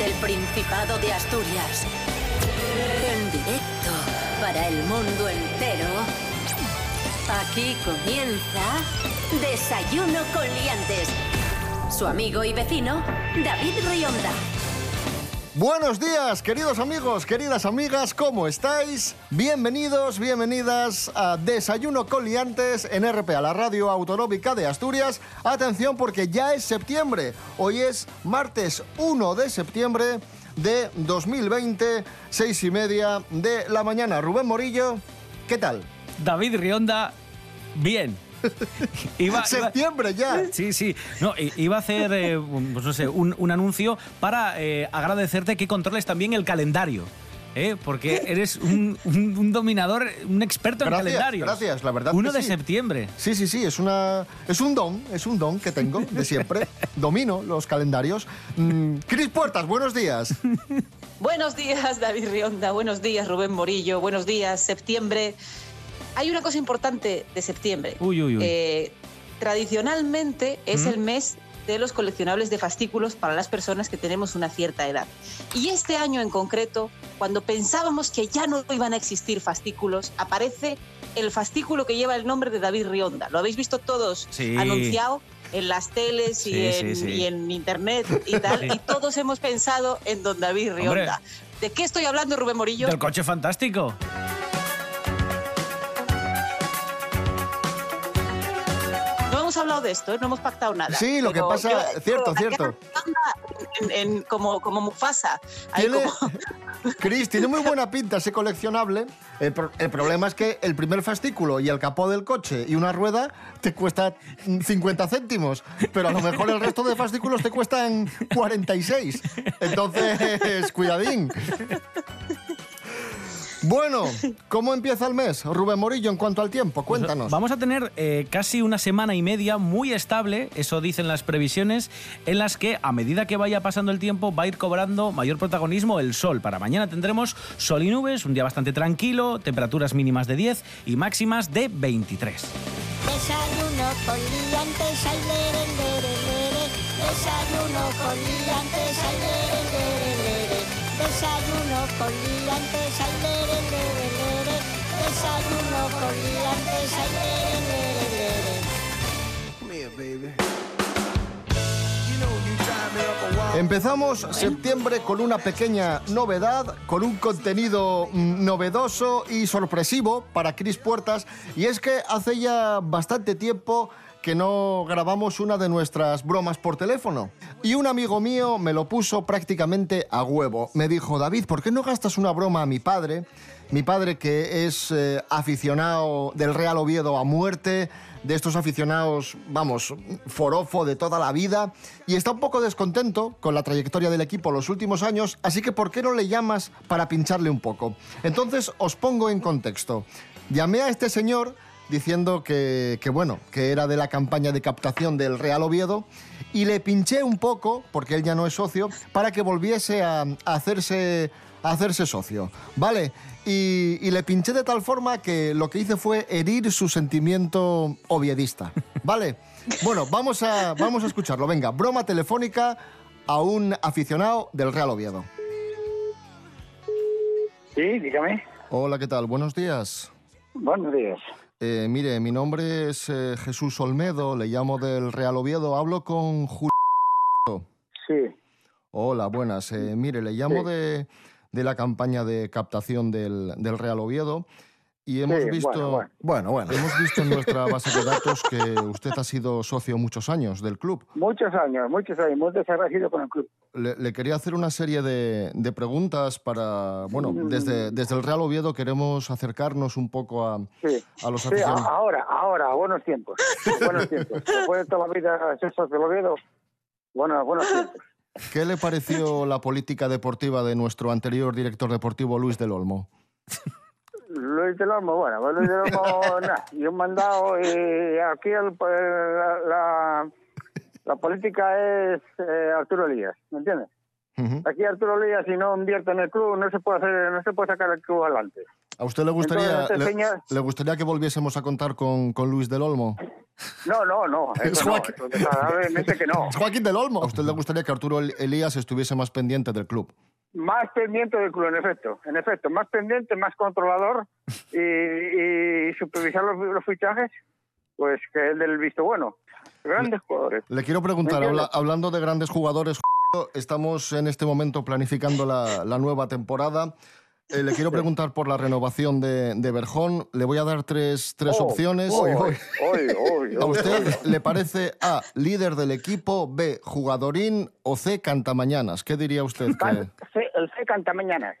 desde el Principado de Asturias. En directo para el mundo entero. Aquí comienza Desayuno con Liantes. Su amigo y vecino, David Rionda. Buenos días, queridos amigos, queridas amigas, ¿cómo estáis? Bienvenidos, bienvenidas a Desayuno con Liantes en RPA, la radio autonómica de Asturias. Atención porque ya es septiembre. Hoy es martes 1 de septiembre de 2020, seis y media de la mañana. Rubén Morillo, ¿qué tal? David Rionda, bien. Iba, Septiembre ya. Sí, sí. No, iba a hacer, eh, pues no sé, un, un anuncio para eh, agradecerte que controles también el calendario. ¿eh? Porque eres un, un- un dominador, un experto en Gracias, calendarios. gracias, la verdad 1 que de sí. septiembre. Sí, sí, sí, es, una, es un don, es un don que tengo de siempre. Domino los calendarios. Mm, Cris Puertas, buenos días. Buenos días, David Rionda. Buenos días, Rubén Morillo. Buenos días, septiembre. Hay una cosa importante de septiembre. Uy, uy, uy. Eh, tradicionalmente es ¿Mm? el mes de los coleccionables de fascículos para las personas que tenemos una cierta edad. Y este año en concreto, cuando pensábamos que ya no iban a existir fascículos, aparece el fascículo que lleva el nombre de David Rionda. ¿Lo habéis visto todos Sí. anunciado? en las teles y, Sí, en, sí, sí. y en internet y tal, y todos hemos pensado en don David Rionda. Hombre. ¿De qué estoy hablando, Rubén Morillo? Del coche fantástico. Hablado de esto, no hemos pactado nada. Sí, lo que pasa- yo- cierto, cierto. En, en- como, como Mufasa. Tiene, como- Cris, tiene muy buena pinta ese coleccionable. El, pro- el problema es que el primer fascículo y el capó del coche y una rueda te cuesta mm, 50 céntimos, pero a lo mejor el resto de fascículos te cuestan 46. Entonces, cuidadín. Bueno, ¿cómo empieza el mes, Rubén Morillo, en cuanto al tiempo? Cuéntanos. Vamos a tener eh, casi una semana y media muy estable, eso dicen las previsiones, en las que a medida que vaya pasando el tiempo va a ir cobrando mayor protagonismo el sol. Para mañana tendremos sol y nubes, un día bastante tranquilo, temperaturas mínimas de 10 y máximas de 23. Desayuno con liantes, ay, lere, lere, lere. Desayuno con liantes, ay, lere, lere, lere. Desayuno con liantes, ay, lere, lere, lere. Empezamos septiembre con una pequeña novedad, con un contenido novedoso y sorpresivo para Cris Puertas, y es que hace ya bastante tiempo que no grabamos una de nuestras bromas por teléfono. Y un amigo mío me lo puso prácticamente a huevo. Me dijo, David, ¿por qué no gastas una broma a mi padre? Mi padre que es eh, aficionado del Real Oviedo a muerte, de estos aficionados, vamos, forofo de toda la vida, y está un poco descontento con la trayectoria del equipo los últimos años, así que ¿por qué no le llamas para pincharle un poco? Entonces os pongo en contexto. Llamé a este señor diciendo que, bueno, que era de la campaña de captación del Real Oviedo y le pinché un poco, porque él ya no es socio, para que volviese a hacerse, a hacerse socio, ¿vale? Y, y le pinché de tal forma que lo que hice fue herir su sentimiento oviedista, ¿vale? Bueno, vamos a, vamos a escucharlo, venga, broma telefónica a un aficionado del Real Oviedo. Sí, dígame. Hola, ¿qué tal? Buenos días. Buenos días. Eh, mire, mi nombre es eh, Jesús Olmedo, le llamo del Real Oviedo, hablo con Julio. Sí, Hola, buenas. Eh, mire, le llamo Sí. de, de la campaña de captación del, del Real Oviedo y hemos Sí, visto, bueno, bueno. bueno, bueno, hemos visto en nuestra base de datos que usted ha sido socio muchos años del club. muchos años, muchos años, muy desagradecido con el club. Le, le quería hacer una serie de, de preguntas para, bueno, Mm. desde, desde el Real Oviedo queremos acercarnos un poco a, Sí, a los sí aficionados. a- ahora, ahora, buenos tiempos, buenos tiempos. Después de toda la vida ser socio del Oviedo, bueno, buenos tiempos. ¿Qué le pareció la política deportiva de nuestro anterior director deportivo, Luis del Olmo? Luis del Olmo, bueno, pues Luis del Olmo, nada, y un mandado, y aquí el, pues, la, la, la política es eh, Arturo Elías, ¿me entiendes? Aquí Arturo Elías, si no invierte en el club, no se puede hacer, no se puede sacar el club adelante. ¿A usted le gustaría, Entonces, le, señor- le gustaría que volviésemos a contar con, con Luis del Olmo? No, no, no. Es no. Joaquín. Eso desagradablemente que no. Es Joaquín del Olmo. ¿A usted le gustaría que Arturo El- Elías estuviese más pendiente del club? Más pendiente del club, en efecto. En efecto, más pendiente, más controlador y, y supervisar los, los fichajes, pues que el del visto bueno. Grandes jugadores. Le quiero preguntar, ¿Me habla- hablando de grandes jugadores, estamos en este momento planificando la, la nueva temporada. Eh, le quiero preguntar por la renovación de, de Berjón. Le voy a dar tres, tres Oh, opciones. oh, oh, ¿A usted le parece A, líder del equipo, B, jugadorín o C, cantamañanas? ¿Qué diría usted? que- C- el C canta mañana.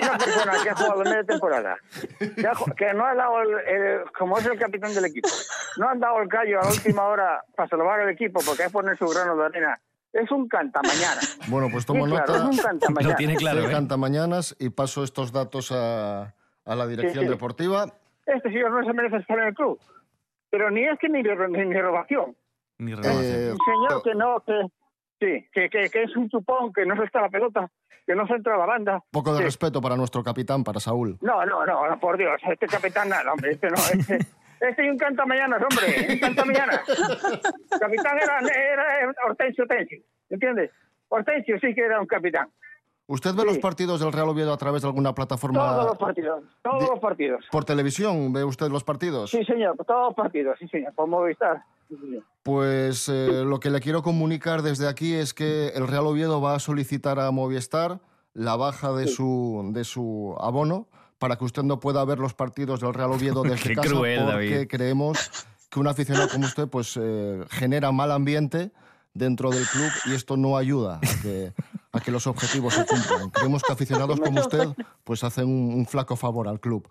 Una persona que ha jugado media temporada, que, ha que no ha dado, el, el- como es el capitán del equipo, no han dado el callo a la última hora para salvar el equipo porque hay que poner su grano de arena. Es un cantamañana. Bueno, pues Sí, tomo claro, es nota. un cantamañana. Lo tiene claro, ¿eh? cantamañanas y paso estos datos a, a la dirección Sí, sí. deportiva. Este señor no se merece estar en el club. Pero ni es que ni, ni, ni renovación. Ni renovación. Eh, Un señor que no, que, sí, que, que, que es un chupón, que no se está la pelota, que no se entra a la banda. poco de Sí. respeto para nuestro capitán, para Saúl. No, no, no, no, por Dios, este capitán nada, hombre, este no, este, este y un cantamañanas, hombre, un cantamañanas. capitán era, era Hortensio Tensi, ¿entiendes? Hortensio sí que era un capitán. ¿Usted ve Sí. los partidos del Real Oviedo a través de alguna plataforma Todos los partidos, todos los partidos. por televisión? ¿Ve usted los partidos? Sí, señor, todos los partidos, sí, señor, por Movistar. Sí. Pues eh, lo que le quiero comunicar desde aquí es que el Real Oviedo va a solicitar a Movistar la baja de su, de su abono para que usted no pueda ver los partidos del Real Oviedo desde Qué casa cruel, porque David. creemos que un aficionado como usted pues eh, genera mal ambiente dentro del club y esto no ayuda a que, a que los objetivos se cumplan. Creemos que aficionados como usted pues hacen un, un flaco favor al club.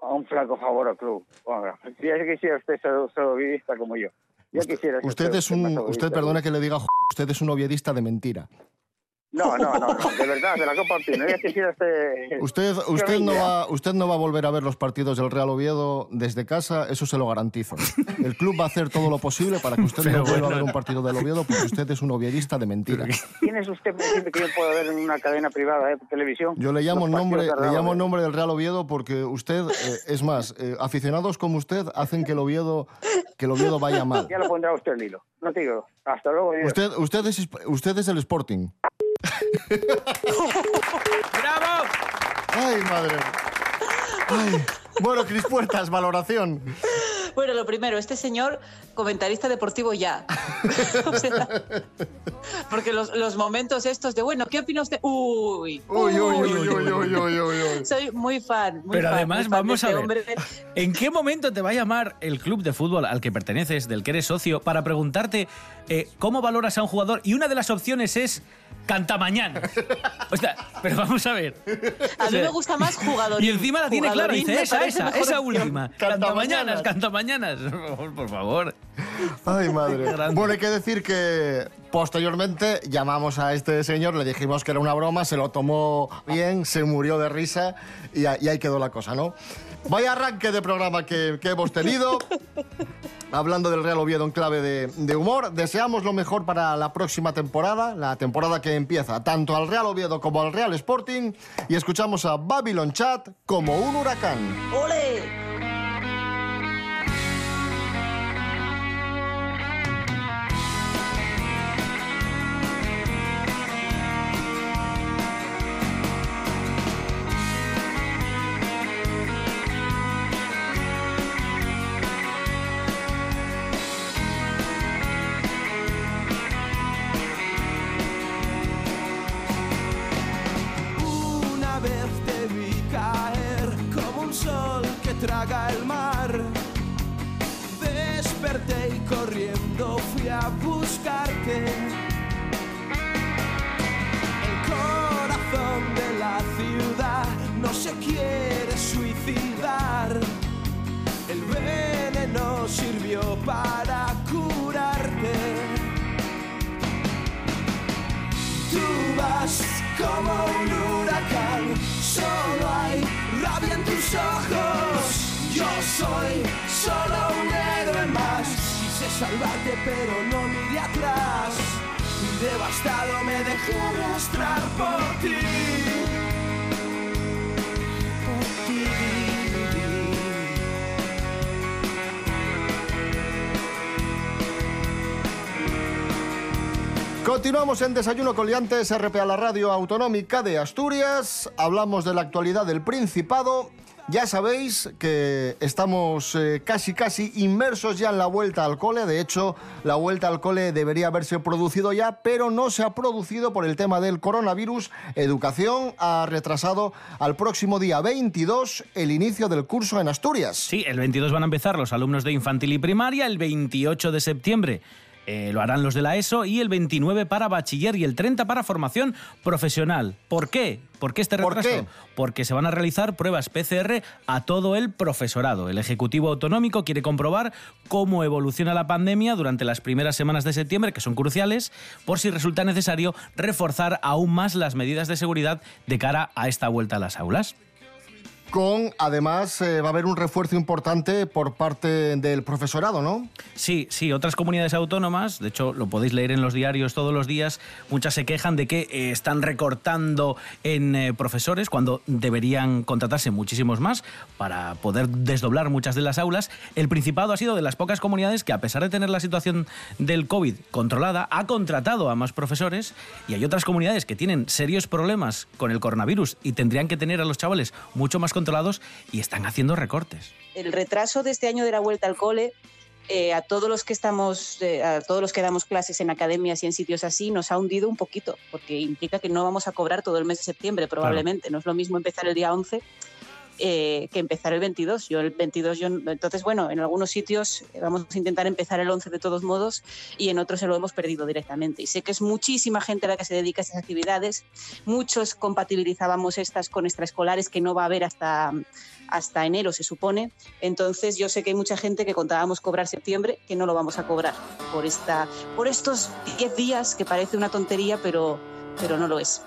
A un flaco favor al club. Bueno, si ya quisiera usted ser saludista como yo. Ya quisiera ser Usted es un, usted perdone que le diga, usted es un oviedista de mentira. No, no, no, no, de verdad, de la Copa Pino. Ya quisiera este... Usted, usted, no va, usted no va a volver a ver los partidos del Real Oviedo desde casa, eso se lo garantizo. El club va a hacer todo lo posible para que usted no vuelva a ver un partido del Oviedo porque usted es un oviedista de mentira. ¿Quién es usted decirme que yo puedo ver en una cadena privada de televisión? Yo le llamo nombre, le llamo nombre del Real Oviedo porque usted, eh, es más, eh, aficionados como usted hacen que el Oviedo, que el Oviedo vaya mal. Ya lo pondrá usted el hilo. No te digo. Hasta luego. Usted, usted, es, usted es el Sporting. ¡Bravo! Ay, madre. Ay. Bueno, Cris Puertas, valoración. Bueno, lo primero, este señor comentarista deportivo ya. porque los, los, momentos estos de, bueno, ¿qué opina usted? Uy, uy, uy, uy, uy, uy, uy Soy muy fan. Muy Pero además, vamos este a ver, ¿en qué momento te va a llamar el club de fútbol al que perteneces, del que eres socio, para preguntarte eh, cómo valoras a un jugador? Y una de las opciones es Cantamañán. O sea, pero vamos a ver. A mí me gusta más jugador. Y encima la tiene clara, dice esa, esa, esa última. Cantamañanas, cantamañanas. Por favor. Ay, madre. Bueno, hay que decir que posteriormente llamamos a este señor, le dijimos que era una broma, se lo tomó bien, se murió de risa y ahí quedó la cosa, ¿no? Vaya arranque de programa que, que hemos tenido. Hablando del Real Oviedo en clave de, de humor, deseamos lo mejor para la próxima temporada, la temporada que empieza tanto al Real Oviedo como al Real Sporting, y escuchamos a Babylon Chat como un huracán. ¡Ole! Traga el mar. Desperté y corriendo fui a buscarte. El corazón de la ciudad no se quiere suicidar. El veneno sirvió para curarte. Tú vas como un huracán, solo hay tus ojos. Yo soy solo un héroe más. Quise salvarte, pero no miré atrás. Y devastado me dejé arrastrar por ti. Continuamos en Desayuno con Liantes, RPA, la radio autonómica de Asturias. Hablamos de la actualidad del Principado. Ya sabéis que estamos eh, casi casi inmersos ya en la vuelta al cole. De hecho, la vuelta al cole debería haberse producido ya, pero no se ha producido por el tema del coronavirus. Educación ha retrasado al próximo día 22 el inicio del curso en Asturias. Sí, el 22 van a empezar los alumnos de infantil y primaria, el 28 de septiembre eh, lo harán los de la ESO y el 29 para bachiller y el 30 para formación profesional. ¿Por qué? ¿Por qué este ¿Por retraso? qué? Porque se van a realizar pruebas PCR a todo el profesorado. El Ejecutivo Autonómico quiere comprobar cómo evoluciona la pandemia durante las primeras semanas de septiembre, que son cruciales, por si resulta necesario reforzar aún más las medidas de seguridad de cara a esta vuelta a las aulas. Con, además, eh, va a haber un refuerzo importante por parte del profesorado, ¿no? Sí, sí, otras comunidades autónomas, de hecho lo podéis leer en los diarios todos los días, muchas se quejan de que eh, están recortando en eh, profesores cuando deberían contratarse muchísimos más para poder desdoblar muchas de las aulas. El Principado ha sido de las pocas comunidades que a pesar de tener la situación del COVID controlada, ha contratado a más profesores y hay otras comunidades que tienen serios problemas con el coronavirus y tendrían que tener a los chavales mucho más controlados y están haciendo recortes. el retraso de este año de la vuelta al cole eh, a todos los que estamos eh, a todos los que damos clases en academias y en sitios así nos ha hundido un poquito porque implica que no vamos a cobrar todo el mes de septiembre probablemente no es lo mismo empezar el día 11 eh, que empezar el 22 yo el 22 yo entonces bueno en algunos sitios eh, vamos a intentar empezar el 11 de todos modos y en otros se lo hemos perdido directamente y sé que es muchísima gente la que se dedica a esas actividades muchos compatibilizábamos estas con extraescolares que no va a haber hasta hasta enero se supone. Entonces yo sé que hay mucha gente que contábamos cobrar septiembre que no lo vamos a cobrar por esta por estos 10 días que parece una tontería, pero pero no lo es.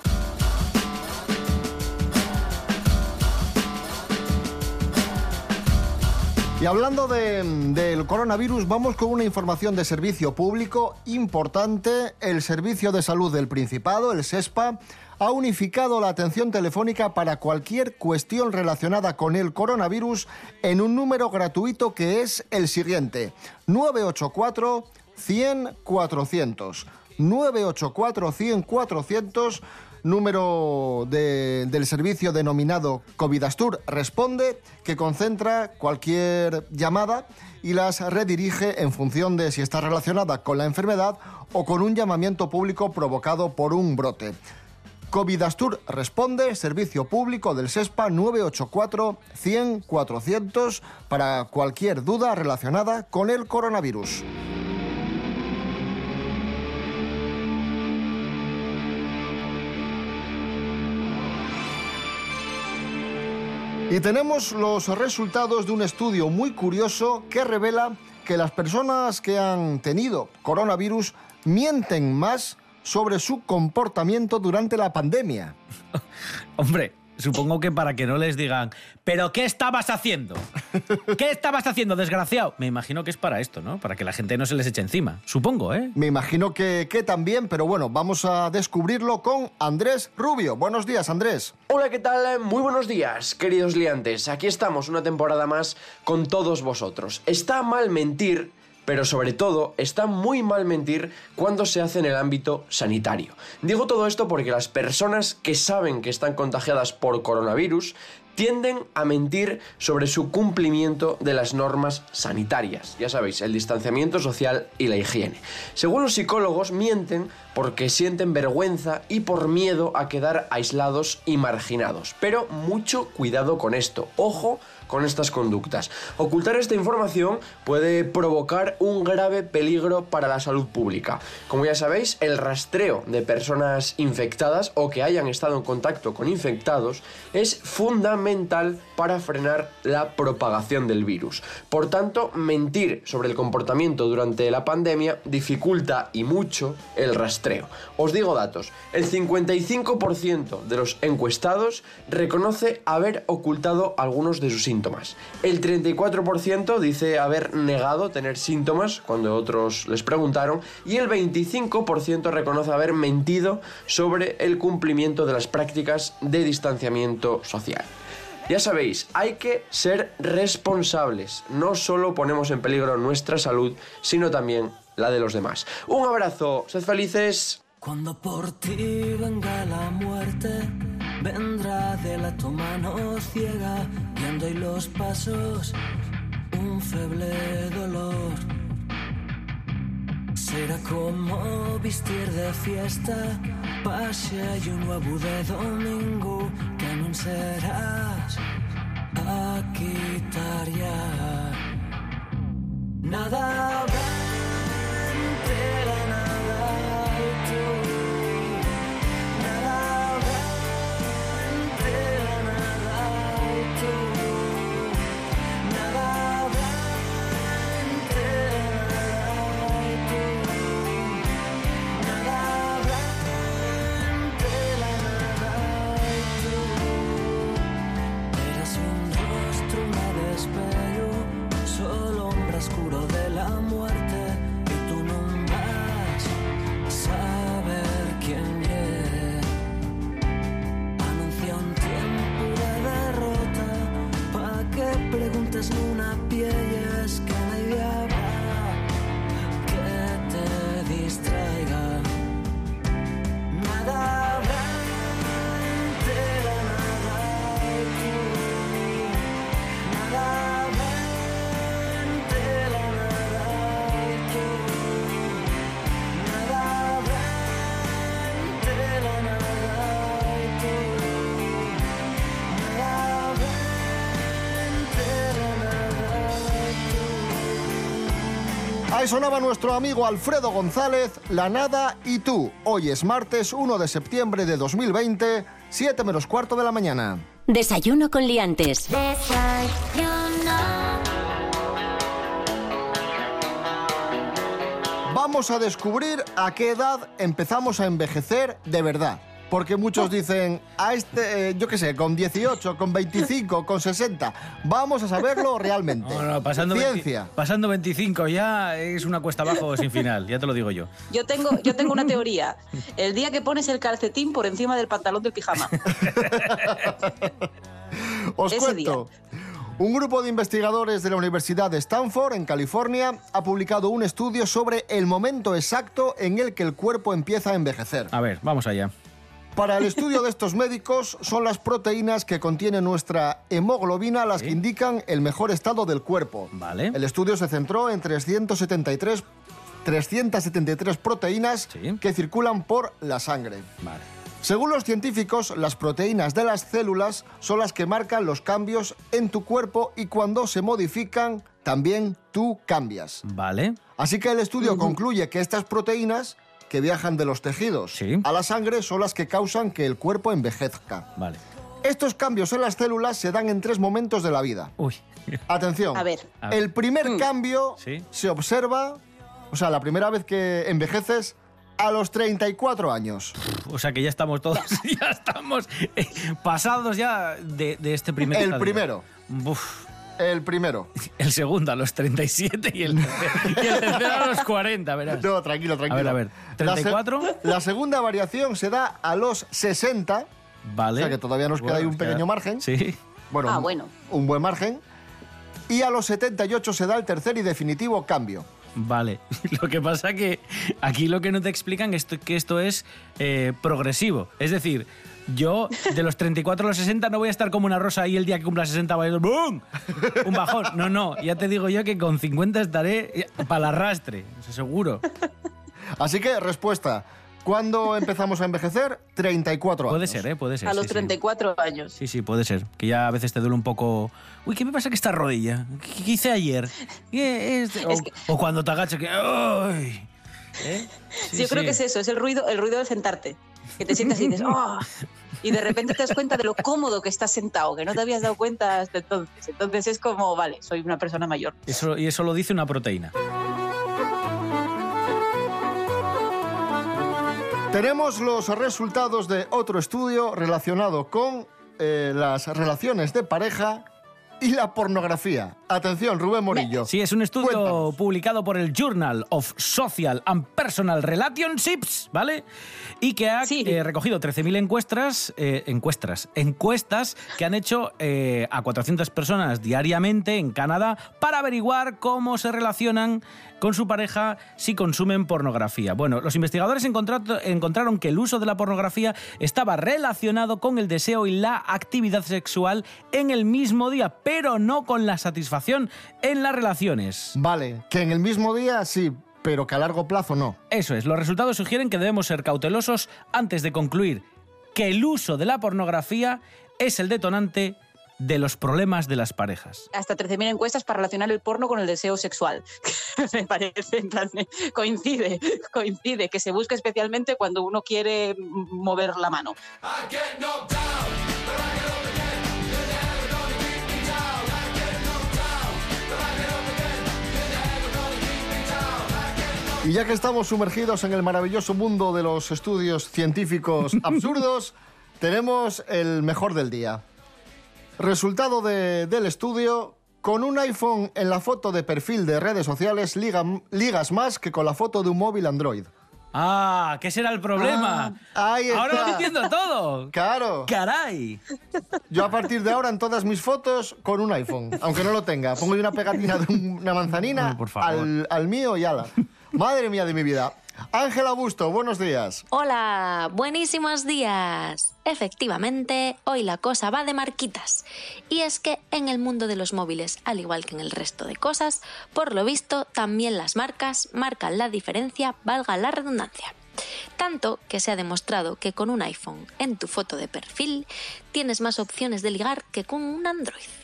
Y hablando de- del coronavirus, vamos con una información de servicio público importante. El Servicio de Salud del Principado, el SESPA, ha unificado la atención telefónica para cualquier cuestión relacionada con el coronavirus en un número gratuito que es el siguiente: 984 100 400. 984 100 400 número de- del servicio denominado Covidastur Responde, que concentra cualquier llamada y las redirige en función de si está relacionada con la enfermedad o con un llamamiento público provocado por un brote. Covidastur Responde, servicio público del SESPA 984 100 400 para cualquier duda relacionada con el coronavirus. Y tenemos los resultados de un estudio muy curioso que revela que las personas que han tenido coronavirus mienten más sobre su comportamiento durante la pandemia. Hombre, supongo que para que no les digan, ¿pero qué estabas haciendo? ¿Qué estabas haciendo, desgraciado? Me imagino que es para esto, ¿no? Para que la gente no se les eche encima. Supongo, ¿eh? Me imagino que, que también, pero bueno, vamos a descubrirlo con Andrés Rubio. Buenos días, Andrés. Hola, ¿qué tal? Muy buenos días, queridos liantes. Aquí estamos una temporada más con todos vosotros. Está mal mentir, pero sobre todo está muy mal mentir cuando se hace en el ámbito sanitario. Digo todo esto porque las personas que saben que están contagiadas por coronavirus tienden a mentir sobre su cumplimiento de las normas sanitarias. Ya sabéis, el distanciamiento social y la higiene. Según los psicólogos, mienten porque sienten vergüenza y por miedo a quedar aislados y marginados. Pero mucho cuidado con esto. Ojo con estas conductas. Ocultar esta información puede provocar un grave peligro para la salud pública. Como ya sabéis, el rastreo de personas infectadas o que hayan estado en contacto con infectados es fundamental para frenar la propagación del virus. Por tanto, mentir sobre el comportamiento durante la pandemia dificulta y mucho el rastreo. Os digo datos. El 55% de los encuestados reconoce haber ocultado algunos de sus síntomas. El 34% dice haber negado tener síntomas cuando otros les preguntaron y el 25% reconoce haber mentido sobre el cumplimiento de las prácticas de distanciamiento social. Ya sabéis, hay que ser responsables. No solo ponemos en peligro nuestra salud, sino también la de los demás. Un abrazo, sed felices. Vendrá de la tu mano ciega, guiando y los pasos, un feble dolor. Será como vestir de fiesta, pase y un nuevo de domingo, que no serás a quitar ya. Nada Ahí sonaba nuestro amigo Alfredo González, La Nada y tú. Hoy es martes 1 de septiembre de 2020, 7 menos cuarto de la mañana. Desayuno con liantes. Vamos a descubrir a qué edad empezamos a envejecer de verdad. Porque muchos dicen, a este, eh, yo qué sé, con 18, con 25, con 60. Vamos a saberlo realmente. No, no, pasando, 20 Ciencia. pasando 25 ya es una cuesta abajo sin final, ya te lo digo yo. Yo tengo, yo tengo una teoría. El día que pones el calcetín por encima del pantalón del pijama. Os Ese cuento. Un grupo de investigadores de la Universidad de Stanford, en California, ha publicado un estudio sobre el momento exacto en el que el cuerpo empieza a envejecer. A ver, vamos allá. Para el estudio de estos médicos, son las proteínas que contiene nuestra hemoglobina las que indican el mejor estado del cuerpo. Vale. El estudio se centró en 373, 373 proteínas Sí. que circulan por la sangre. Vale. Según los científicos, las proteínas de las células son las que marcan los cambios en tu cuerpo y cuando se modifican, también tú cambias. Vale. Así que el estudio concluye que estas proteínas que viajan de los tejidos Sí. a la sangre son las que causan que el cuerpo envejezca. Vale. Estos cambios en las células se dan en tres momentos de la vida. Uy. Atención. A ver. El primer cambio Sí. se observa, o sea, la primera vez que envejeces, a los 34 años. O sea que ya estamos todos, ya estamos eh, pasados ya de, de este primer El estadio. primero. El primero. El segundo a los 37 y el, tercero- y el tercero a los 40, verás. No, tranquilo, tranquilo. A ver, a ver. La se- ¿34? La, segunda variación se da a los 60. Vale. O sea que todavía nos queda ahí un queda- pequeño margen. Sí. Bueno, Ah, un- bueno. Un buen margen. Y a los 78 se da el tercer y definitivo cambio. Vale. Lo que pasa que aquí lo que no te explican es que esto es eh, progresivo. Es decir, yo de los 34 a los 60 no voy a estar como una rosa ahí el día que cumpla 60 va a ir ¡bum! Un bajón. No, no. Ya te digo yo que con 50 estaré para el arrastre. Seguro. Así que, respuesta. ¿Cuándo empezamos a envejecer? 34 años. Puede ser, ¿eh? Puede ser. A los sí. 34 años. Sí, sí, puede ser. Que ya a veces te duele un poco. Uy, ¿qué me pasa que esta rodilla? ¿Qué, qué hice ayer? ¿Qué es? O, Es que- o cuando te agachas que. ¡Ay! ¿Eh? Sí, yo creo que es eso, es el ruido, el ruido de sentarte. Que te sientas y dices, ¡oh! Y de repente te das cuenta de lo cómodo que estás sentado, que no te habías dado cuenta hasta entonces. Entonces es como, vale, soy una persona mayor. Eso, y eso lo dice una proteína. Tenemos los resultados de otro estudio relacionado con eh, las relaciones de pareja y la pornografía. Atención, Rubén Morillo. Sí, es un estudio Cuéntanos. publicado por el Journal of Social and Personal Relationships, ¿vale? Y que ha Sí. eh, recogido 13.000 encuestas, eh, encuestas, encuestas que han hecho eh, a 400 personas diariamente en Canadá para averiguar cómo se relacionan con su pareja si consumen pornografía. Bueno, los investigadores encontraron que el uso de la pornografía estaba relacionado con el deseo y la actividad sexual en el mismo día, pero no con la satisfacción en las relaciones. Vale, que en el mismo día sí, pero que a largo plazo no. Eso es, los resultados sugieren que debemos ser cautelosos antes de concluir que el uso de la pornografía es el detonante de los problemas de las parejas. Hasta 13.000 encuestas para relacionar el porno con el deseo sexual. Me parece, en plan, de- coincide, coincide, que se busca especialmente cuando uno quiere mover la mano. Y ya que estamos sumergidos en el maravilloso mundo de los estudios científicos absurdos, tenemos el mejor del día. Resultado de- del estudio, con un iPhone en la foto de perfil de redes sociales liga- ligas más que con la foto de un móvil Android. Ah, ¿qué será el problema? Ah, ahí Ahora está. lo entiendo todo. Claro. Caray. Yo a partir de ahora en todas mis fotos con un iPhone, aunque no lo tenga. Pongo una pegatina de un- una manzanina Ay, por favor. al, al mío y ala. Madre mía de mi vida. Ángela Busto, buenos días. Hola, buenísimos días. Efectivamente, hoy la cosa va de marquitas. Y es que en el mundo de los móviles, al igual que en el resto de cosas, por lo visto también las marcas marcan la diferencia, valga la redundancia. Tanto que se ha demostrado que con un iPhone en tu foto de perfil tienes más opciones de ligar que con un Android.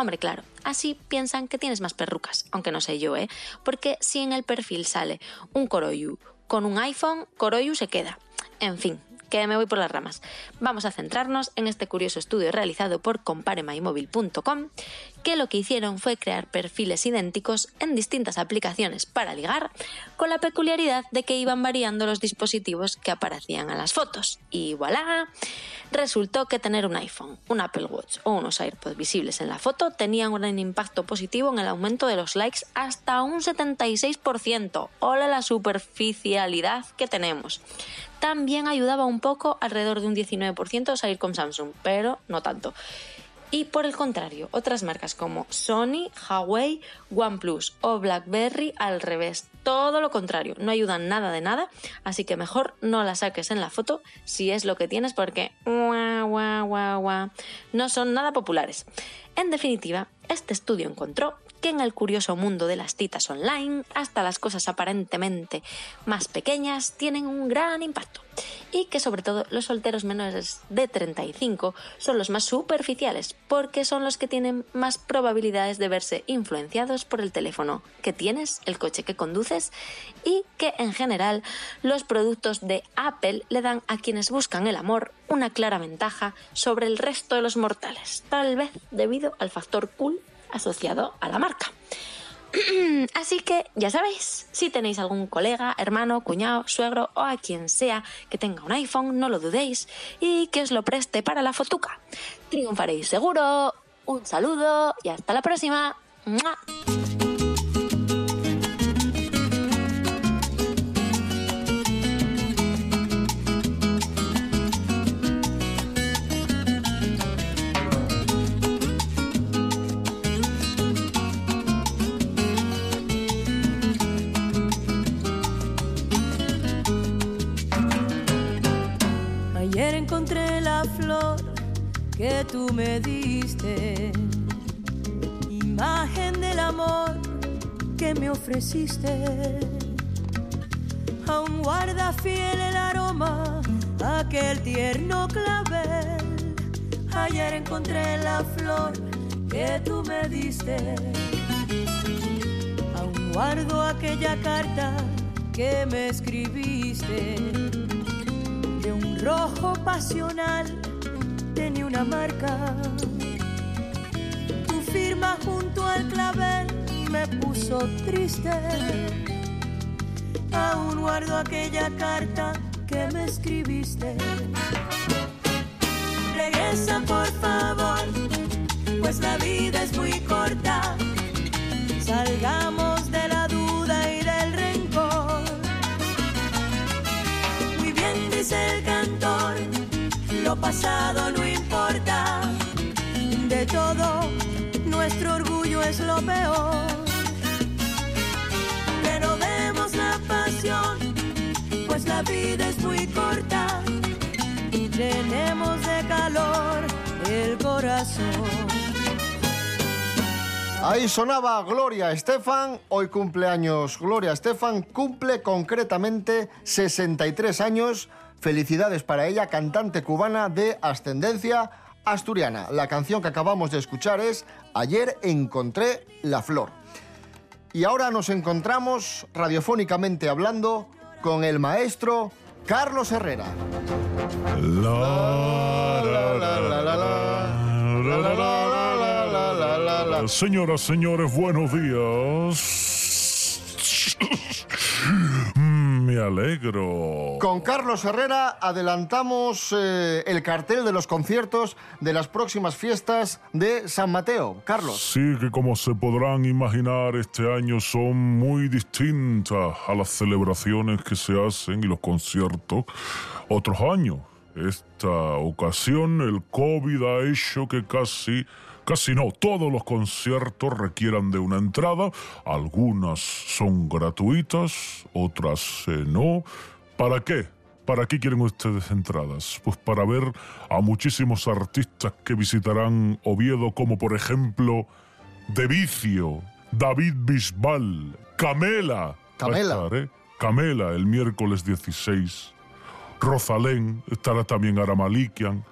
Hombre, claro, así piensan que tienes más perrucas, aunque no sé yo, ¿eh? Porque si en el perfil sale un Coroyu con un iPhone, Coroyu se queda. En fin, que me voy por las ramas. Vamos a centrarnos en este curioso estudio realizado por comparemymóvil.com, que lo que hicieron fue crear perfiles idénticos en distintas aplicaciones para ligar, con la peculiaridad de que iban variando los dispositivos que aparecían en las fotos. Y voilà, resultó que tener un iPhone, un Apple Watch o unos AirPods visibles en la foto tenían un impacto positivo en el aumento de los likes hasta un 76%. Hola la superficialidad que tenemos. También ayudaba un poco, alrededor de un 19%, a salir con Samsung, pero no tanto. Y por el contrario, otras marcas como Sony, Huawei, OnePlus o BlackBerry al revés. Todo lo contrario, no ayudan nada de nada, así que mejor no la saques en la foto si es lo que tienes porque no son nada populares. En definitiva, este estudio encontró que en el curioso mundo de las citas online, hasta las cosas aparentemente más pequeñas tienen un gran impacto. Y que sobre todo los solteros menores de 35 son los más superficiales, porque son los que tienen más probabilidades de verse influenciados por el teléfono que tienes, el coche que conduces, y que en general los productos de Apple le dan a quienes buscan el amor una clara ventaja sobre el resto de los mortales, tal vez debido al factor cool asociado a la marca. Así que ya sabéis, si tenéis algún colega, hermano, cuñado, suegro o a quien sea que tenga un iPhone, no lo dudéis y que os lo preste para la fotuca. Triunfaréis seguro. Un saludo y hasta la próxima. Flor que tú me diste, imagen del amor que me ofreciste. Aún guarda fiel el aroma, aquel tierno clavel. Ayer encontré la flor que tú me diste. Aún guardo aquella carta que me escribiste de un rojo pasional tenía una marca. Tu firma junto al clavel me puso triste. Aún guardo aquella carta que me escribiste. Regresa por favor, pues la vida es muy corta. salgamos lo pasado no importa, de todo nuestro orgullo es lo peor. Renovemos la pasión, pues la vida es muy corta y llenemos de calor el corazón. Ahí sonaba Gloria Estefan, hoy cumpleaños Gloria Estefan, cumple concretamente 63 años. Felicidades para ella, cantante cubana de ascendencia asturiana. La canción que acabamos de escuchar es Ayer encontré la flor. Y ahora nos encontramos, radiofónicamente hablando, con el maestro Carlos Herrera. Señoras, señores, buenos días. Me alegro. Con Carlos Herrera adelantamos eh, el cartel de los conciertos de las próximas fiestas de San Mateo. Carlos. Sí, que como se podrán imaginar, este año son muy distintas a las celebraciones que se hacen y los conciertos otros años. Esta ocasión el COVID ha hecho que casi, casi no, todos los conciertos requieran de una entrada. Algunas son gratuitas, otras eh, no. ¿Para qué? ¿Para qué quieren ustedes entradas? Pues para ver a muchísimos artistas que visitarán Oviedo, como por ejemplo De Vicio, David Bisbal, Camela. Camela. Estar, ¿eh? Camela el miércoles 16. Rosalén, estará también Aramalikian,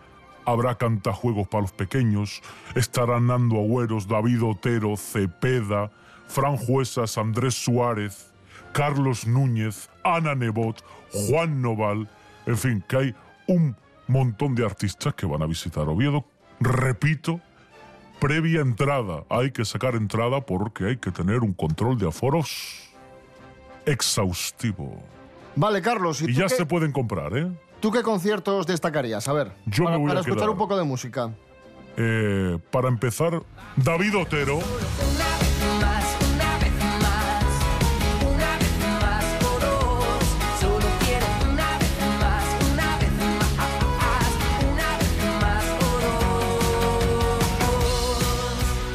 habrá cantajuegos para los pequeños, estarán Nando Agüeros, David Otero, Cepeda, Fran Juesas, Andrés Suárez, Carlos Núñez, Ana Nebot, Juan Noval, en fin, que hay un montón de artistas que van a visitar Oviedo. Repito, previa entrada, hay que sacar entrada porque hay que tener un control de aforos exhaustivo. Vale, Carlos. ¿y, ya qué- se pueden comprar, ¿eh? ¿Tú qué conciertos destacarías? A ver, Yo para, me voy para a escuchar quedar. un poco de música. Eh, para empezar, David Otero.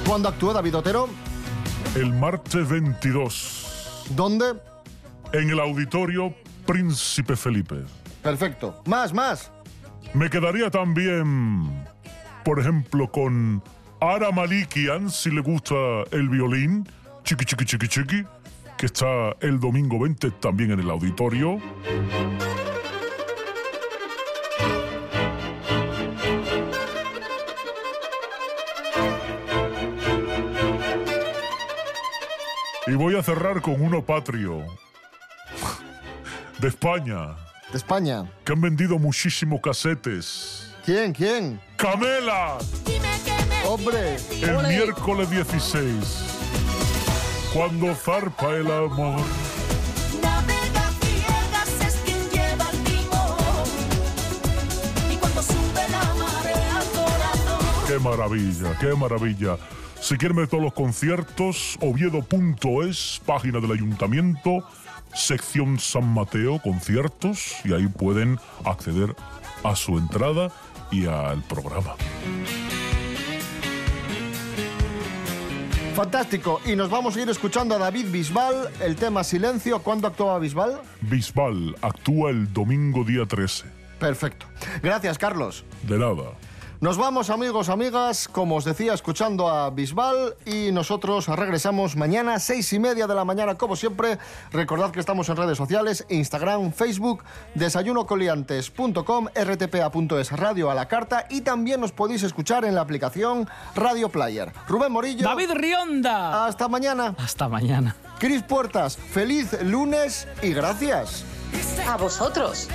¿Cuándo actuó David Otero? El martes 22. ¿Dónde? En el auditorio Príncipe Felipe. Perfecto. Más, más. Me quedaría también, por ejemplo, con Ara Malikian, si le gusta el violín, chiqui chiqui chiqui chiqui, que está el domingo 20 también en el auditorio. Y voy a cerrar con uno patrio. De España. De España. Que han vendido muchísimos casetes. ¿Quién? ¿Quién? ¡Camela! ¡Hombre! El ole. miércoles 16. Cuando zarpa el amor. ¡Qué maravilla! ¡Qué maravilla! Si quieren ver todos los conciertos, oviedo.es, página del ayuntamiento, sección San Mateo, conciertos, y ahí pueden acceder a su entrada y al programa. Fantástico. Y nos vamos a ir escuchando a David Bisbal, el tema Silencio. ¿Cuándo actuaba Bisbal? Bisbal actúa el domingo día 13. Perfecto. Gracias, Carlos. De nada. Nos vamos, amigos, amigas, como os decía, escuchando a Bisbal y nosotros regresamos mañana, seis y media de la mañana, como siempre. Recordad que estamos en redes sociales, Instagram, Facebook, desayunocoliantes.com, rtpa.es, radio a la carta y también nos podéis escuchar en la aplicación Radio Player. Rubén Morillo. David Rionda. Hasta mañana. Hasta mañana. Cris Puertas, feliz lunes y gracias. A vosotros.